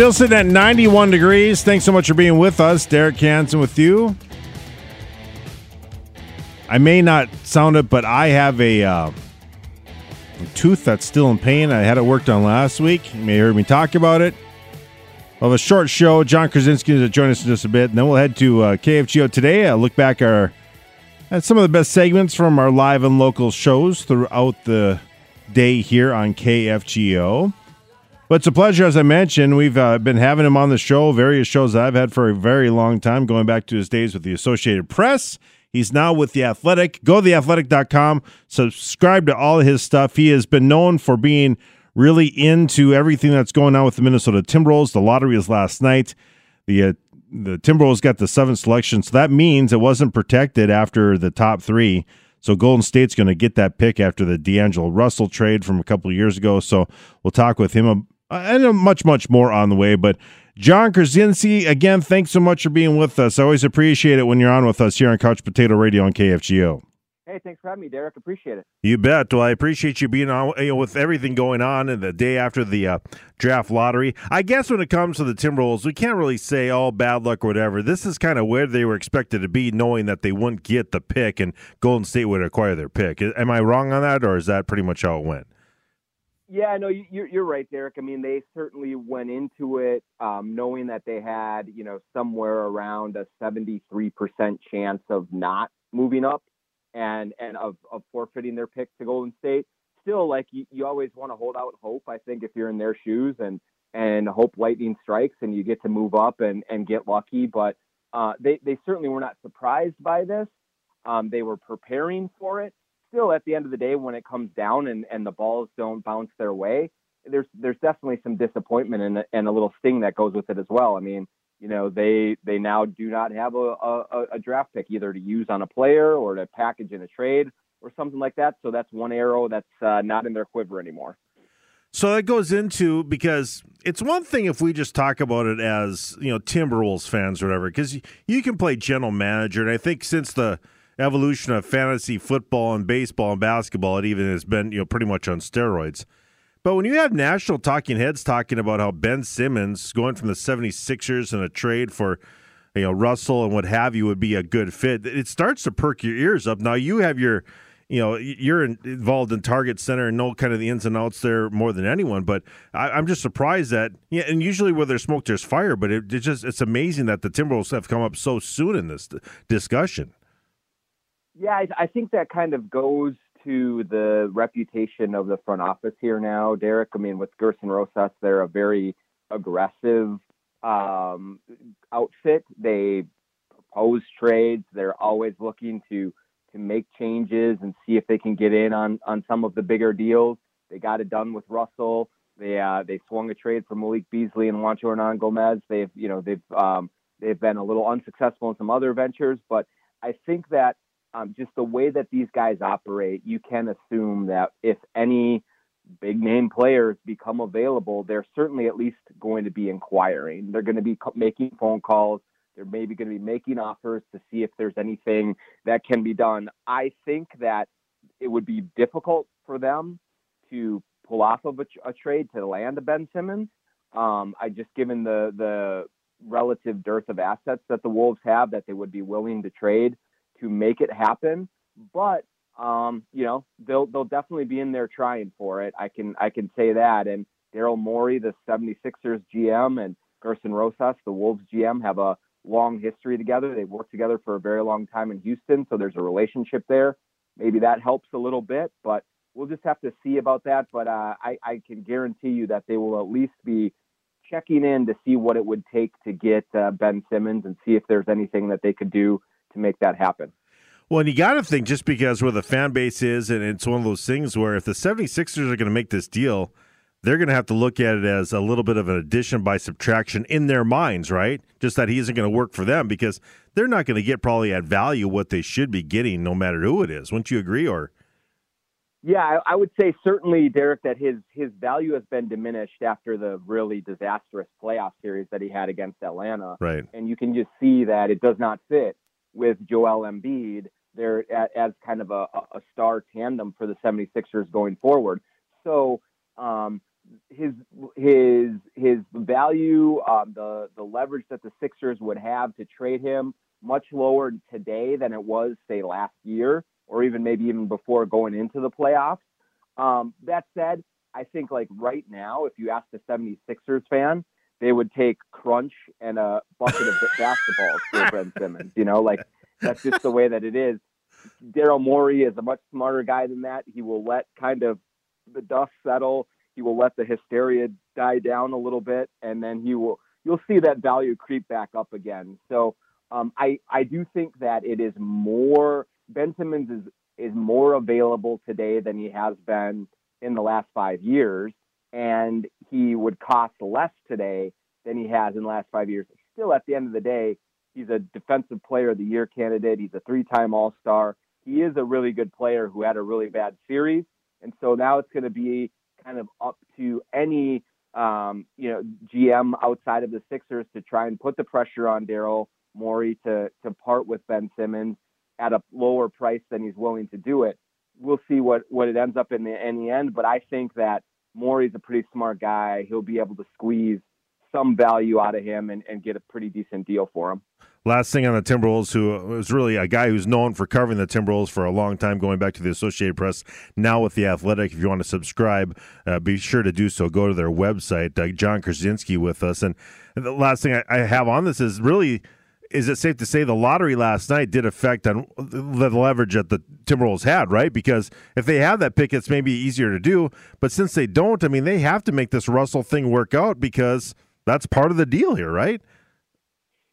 Still sitting at 91 degrees. Thanks so much for being with us. Derek Hansen with you. I may not sound it, but I have a, uh, tooth that's still in pain. I had it worked on last week. You may have heard me talk about it. We'll have a short show. Jon Krawczynski is to join us in just a bit. And then we'll head to uh, KFGO today. I'll look back our, at some of the best segments from our live and local shows throughout the day here on KFGO. But it's a pleasure, as I mentioned. We've uh, been having him on the show, various shows I've had for a very long time, going back to his days with the Associated Press. He's now with The Athletic. Go to theathletic.com, subscribe to all his stuff. He has been known for being really into everything that's going on with the Minnesota Timberwolves. The lottery was last night. The uh, the Timberwolves got the seventh selection, so that means it wasn't protected after the top three. So Golden State's going to get that pick after the D'Angelo Russell trade from a couple years ago. So we'll talk with him uh, and much, much more on the way. But Jon Krawczynski, again, thanks so much for being with us. I always appreciate it when you're on with us here on Couch Potato Radio on KFGO. Hey, thanks for having me, Derek. Appreciate it. You bet. Well, I appreciate you being on you know, with everything going on in the day after the uh, draft lottery. I guess when it comes to the Timberwolves, we can't really say all oh, bad luck or whatever. This is kind of where they were expected to be, knowing that they wouldn't get the pick and Golden State would acquire their pick. Am I wrong on that, or is that pretty much how it went? Yeah, no, you're you're right, Derek. I mean, they certainly went into it um, knowing that they had, you know, somewhere around a 73% chance of not moving up and and of, of forfeiting their pick to Golden State. Still, like you, you always want to hold out hope. I think if you're in their shoes and and hope lightning strikes and you get to move up and and get lucky. But uh, they they certainly were not surprised by this. Um, they were preparing for it still at the end of the day, when it comes down and, and the balls don't bounce their way, there's there's definitely some disappointment and, and a little sting that goes with it as well. I mean, you know, they they now do not have a, a, a draft pick either to use on a player or to package in a trade or something like that. So that's one arrow that's uh, not in their quiver anymore. So that goes into because it's one thing if we just talk about it as you know Timberwolves fans or whatever, because you, you can play general manager, and I think since the evolution of fantasy football and baseball and basketball, it even has been you know pretty much on steroids. But when you have national talking heads talking about how Ben Simmons going from the 76ers in a trade for you know Russell and what have you would be a good fit, it starts to perk your ears up. Now you have your you know you're involved in Target Center and know kind of the ins and outs there more than anyone. But I, am just surprised that yeah, and usually where there's smoke, there's fire. But it, it just it's amazing that the Timberwolves have come up so soon in this discussion. Yeah, I, I think that kind of goes to the reputation of the front office here now, Derek. I mean, with Gersson Rosas, they're a very aggressive um, outfit. They propose trades. They're always looking to to make changes and see if they can get in on on some of the bigger deals. They got it done with Russell. They uh, they swung a trade for Malik Beasley and Juancho Hernangomez. They've you know they've um, they've been a little unsuccessful in some other ventures, but I think that um, just the way that these guys operate, you can assume that if any big name players become available, they're certainly at least going to be inquiring. They're going to be making phone calls. They're maybe going to be making offers to see if there's anything that can be done. I think that it would be difficult for them to pull off of a, a trade to land a Ben Simmons. Um, I just given the the relative dearth of assets that the Wolves have that they would be willing to trade to make it happen. But um, you know, they'll they'll definitely be in there trying for it. I can I can say that. And Daryl Morey, the 76ers GM, and Gersson Rosas, the Wolves GM, have a long history together. They've worked together for a very long time in Houston, so there's a relationship there. Maybe that helps a little bit, but we'll just have to see about that. But uh, I, I can guarantee you that they will at least be checking in to see what it would take to get uh, Ben Simmons and see if there's anything that they could do to make that happen. Well, and you got to think just because where the fan base is, and it's one of those things where if the 76ers are going to make this deal, they're going to have to look at it as a little bit of an addition by subtraction in their minds, right? Just that he isn't going to work for them because they're not going to get probably at value what they should be getting, no matter who it is. Wouldn't you agree? Or yeah, I, I would say certainly, Derek, that his his value has been diminished after the really disastrous playoff series that he had against Atlanta. Right, and you can just see that it does not fit with Joel Embiid there as kind of a, a star tandem for the 76ers going forward. So um, his his his value, um, the the leverage that the Sixers would have to trade him much lower today than it was say last year or even maybe even before going into the playoffs. Um, that said, I think like right now, if you ask the 76ers fan, they would take crunch and a bucket of basketballs for Ben Simmons. You know, like that's just the way that it is. Daryl Morey is a much smarter guy than that. He will let kind of the dust settle. He will let the hysteria die down a little bit, and then he will. You'll see that value creep back up again. So um, I I do think that it is more Ben Simmons is is more available today than he has been in the last five years, and he would cost less today than he has in the last five years. Still, at the end of the day, he's a defensive player of the year candidate. He's a three-time All-Star. He is a really good player who had a really bad series, and so now it's going to be kind of up to any um, you know GM outside of the Sixers to try and put the pressure on Daryl Morey to to part with Ben Simmons at a lower price than he's willing to do it. We'll see what what it ends up in the in the end, but I think that Morey's a pretty smart guy. He'll be able to squeeze some value out of him and, and get a pretty decent deal for him. Last thing on the Timberwolves, who was really a guy who's known for covering the Timberwolves for a long time, going back to the Associated Press, now with the Athletic. If you want to subscribe, uh, be sure to do so. Go to their website. Uh, Jon Krawczynski with us, and the last thing I, I have on this is really is it safe to say the lottery last night did affect on the leverage that the Timberwolves had, right? Because if they have that pick, it's maybe easier to do. But since they don't, I mean, they have to make this Russell thing work out because that's part of the deal here, right?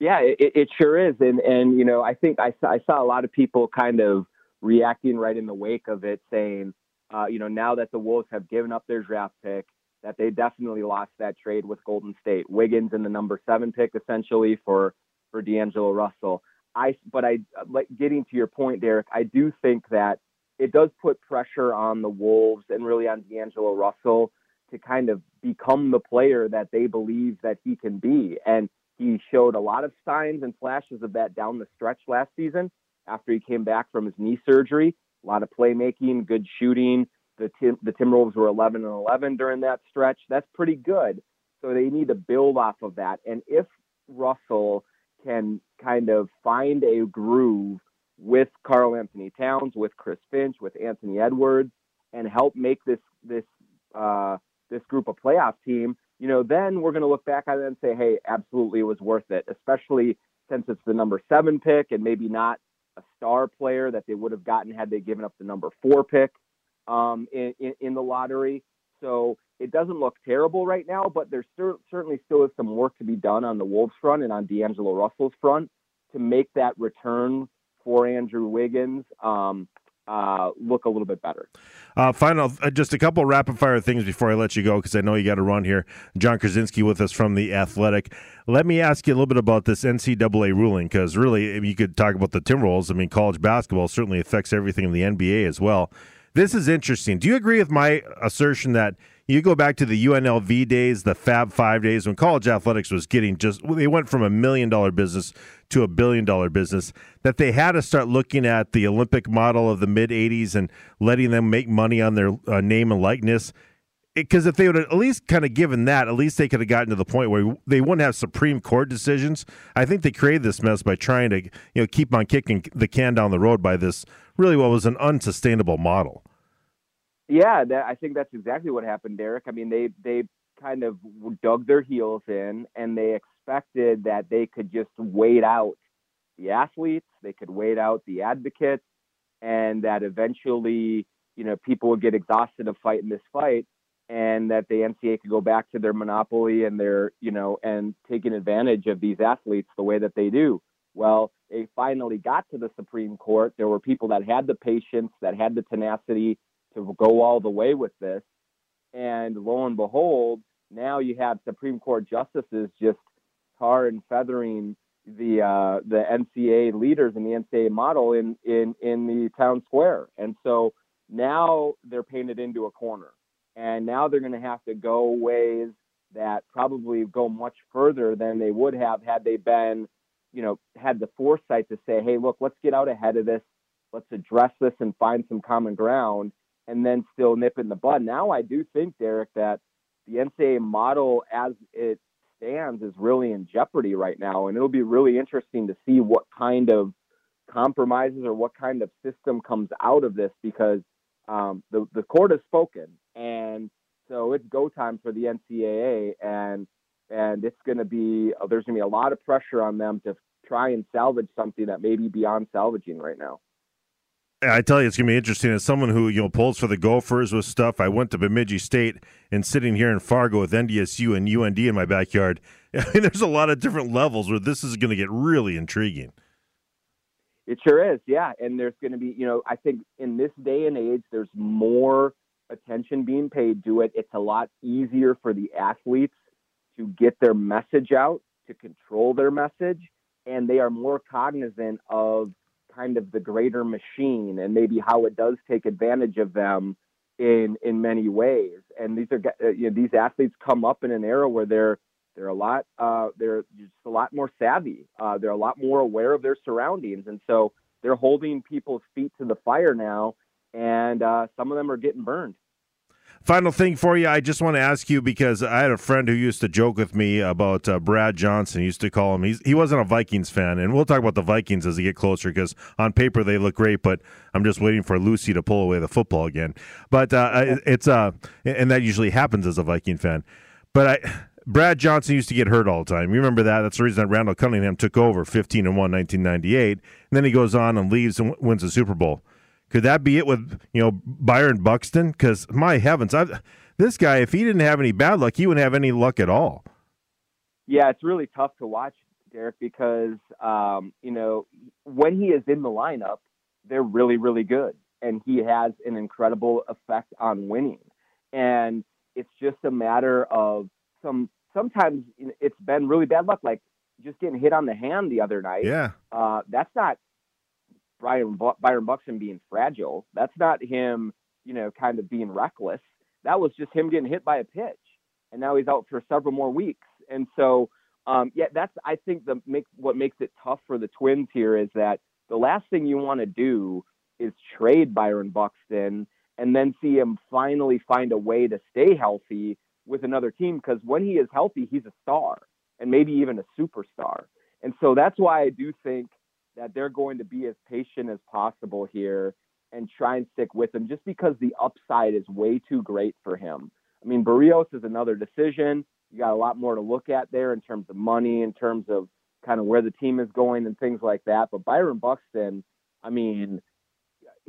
Yeah, it, it sure is, and and you know, I think I saw, I saw a lot of people kind of reacting right in the wake of it, saying, uh, you know, now that the Wolves have given up their draft pick, that they definitely lost that trade with Golden State. Wiggins in the number seven pick, essentially for for D'Angelo Russell. I, but I, like getting to your point, Derek, I do think that it does put pressure on the Wolves and really on D'Angelo Russell to kind of become the player that they believe that he can be. And he showed a lot of signs and flashes of that down the stretch last season after he came back from his knee surgery. A lot of playmaking, good shooting. The Tim, the Timberwolves were 11 and 11 during that stretch. That's pretty good. So they need to build off of that. And if Russell can kind of find a groove with Karl-Anthony Towns, with Chris Finch, with Anthony Edwards, and help make this this uh, this group a playoff team, you know, then we're going to look back on it and say, hey, absolutely, it was worth it, especially since it's the number seven pick and maybe not a star player that they would have gotten had they given up the number four pick um, in, in, in the lottery. So it doesn't look terrible right now, but there cer- certainly still is some work to be done on the Wolves front and on D'Angelo Russell's front to make that return for Andrew Wiggins um, uh, look a little bit better. Uh, final, uh, just a couple rapid fire things before I let you go because I know you got to run here. Jon Krawczynski with us from the Athletic. Let me ask you a little bit about this NCAA ruling because really, you could talk about the Timberwolves. I mean, college basketball certainly affects everything in the NBA as well. This is interesting. Do you agree with my assertion that you go back to the UNLV days, the Fab Five days, when college athletics was getting just, they went from a million dollar business to a billion dollar business, that they had to start looking at the Olympic model of the mid 80s and letting them make money on their uh, name and likeness. Because if they would have at least kind of given that, at least they could have gotten to the point where they wouldn't have Supreme Court decisions. I think they created this mess by trying to, you know, keep on kicking the can down the road by this really what was an unsustainable model. Yeah, that, I think that's exactly what happened, Derek. I mean, they they kind of dug their heels in, and they expected that they could just wait out the athletes, they could wait out the advocates, and that eventually, you know, people would get exhausted of fighting this fight, and that the NCAA could go back to their monopoly and their, you know, and taking advantage of these athletes the way that they do. Well, they finally got to the Supreme Court. There were people that had the patience, that had the tenacity to go all the way with this. And lo and behold, now you have Supreme Court justices just tar and feathering the uh, the NCAA leaders and the NCAA model in in in the town square, and so now they're painted into a corner, and now they're going to have to go ways that probably go much further than they would have had they been, you know, had the foresight to say, hey, look, let's get out ahead of this, let's address this and find some common ground, and then still nip in the bud. Now I do think, Derek, that the NCAA model as it stands is really in jeopardy right now, and it'll be really interesting to see what kind of compromises or what kind of system comes out of this because um, the the court has spoken, and so it's go time for the NCAA, and and it's going to be uh, there's going to be a lot of pressure on them to try and salvage something that may be beyond salvaging right now. I tell you, it's going to be interesting. As someone who you know pulls for the Gophers with stuff, I went to Bemidji State and sitting here in Fargo with NDSU and UND in my backyard. I mean, there's a lot of different levels where this is going to get really intriguing. It sure is, yeah. And there's going to be, you know, I think in this day and age, there's more attention being paid to it. It's a lot easier for the athletes to get their message out, to control their message, and they are more cognizant of kind of the greater machine and maybe how it does take advantage of them in in many ways. And these are uh, you know, these athletes come up in an era where they're they're a lot uh, they're just a lot more savvy. Uh, they're a lot more aware of their surroundings, and so they're holding people's feet to the fire now. And uh, some of them are getting burned. Final thing for you, I just want to ask you because I had a friend who used to joke with me about uh, Brad Johnson. He used to call him. He's, he wasn't a Vikings fan, and we'll talk about the Vikings as we get closer because on paper they look great, but I'm just waiting for Lucy to pull away the football again. But uh, it's uh, and that usually happens as a Viking fan. But I. Brad Johnson used to get hurt all the time. You remember that? That's the reason that Randall Cunningham took over 15 and 1 1998. And then he goes on and leaves and wins the Super Bowl. Could that be it with you know Byron Buxton? Because my heavens, I've, this guy, if he didn't have any bad luck, he wouldn't have any luck at all. Yeah, it's really tough to watch, Derek, because um, you know when he is in the lineup, they're really, really good, and he has an incredible effect on winning. And it's just a matter of some. Sometimes it's been really bad luck, like just getting hit on the hand the other night. Yeah, uh, that's not Byron Byron Buxton being fragile. That's not him, you know, kind of being reckless. That was just him getting hit by a pitch, and now he's out for several more weeks. And so, um, yeah, that's I think the make what makes it tough for the Twins here is that the last thing you want to do is trade Byron Buxton and then see him finally find a way to stay healthy with another team because when he is healthy, he's a star and maybe even a superstar. And so that's why I do think that they're going to be as patient as possible here and try and stick with him just because the upside is way too great for him. I mean, Berrios is another decision. You got a lot more to look at there in terms of money, in terms of kind of where the team is going and things like that. But Byron Buxton, I mean,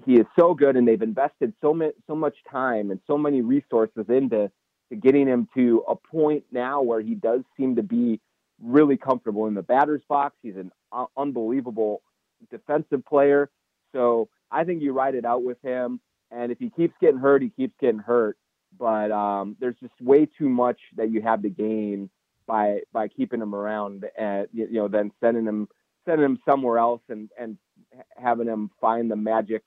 he is so good, and they've invested so much so much time and so many resources into to getting him to a point now where he does seem to be really comfortable in the batter's box. He's an uh, unbelievable defensive player. So I think you ride it out with him. And if he keeps getting hurt, he keeps getting hurt. But um, there's just way too much that you have to gain by by keeping him around, and you know, then sending him sending him somewhere else and and having him find the magic,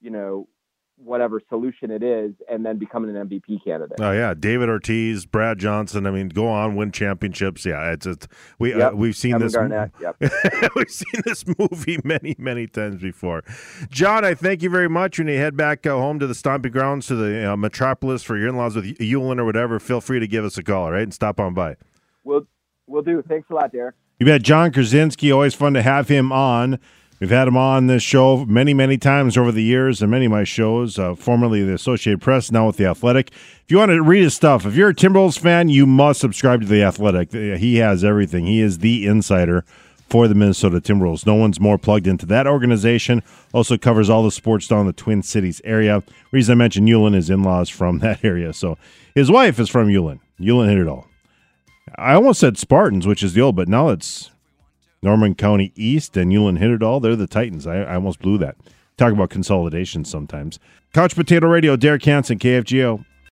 you know, whatever solution it is, and then becoming an MVP candidate. Oh yeah, David Ortiz, Brad Johnson. I mean, go on, win championships. Yeah, it's it's we uh, yep. uh, we've seen Kevin this. Garnett, yep. we've seen this movie many many times before. John, I thank you very much. When you head back uh, home to the stomping grounds to the uh, metropolis for your in-laws with Ulen or whatever, feel free to give us a call, all right, and stop on by. We'll we'll do. Thanks a lot, Derek. You bet, Jon Krawczynski, Always fun to have him on. We've had him on this show many, many times over the years and many of my shows, uh, formerly the Associated Press, now with The Athletic. If you want to read his stuff, if you're a Timberwolves fan, you must subscribe to The Athletic. He has everything. He is the insider for the Minnesota Timberwolves. No one's more plugged into that organization. Also covers all the sports down in the Twin Cities area. Reason I mentioned Ulen, is in-laws from that area. So his wife is from Ulen. Yulin hit it all. I almost said Spartans, which is the old, but now it's Norman County East and Ulen all. They're the Titans. I, I almost blew that. Talk about consolidation sometimes. Couch Potato Radio, Derek Hansen, KFGO.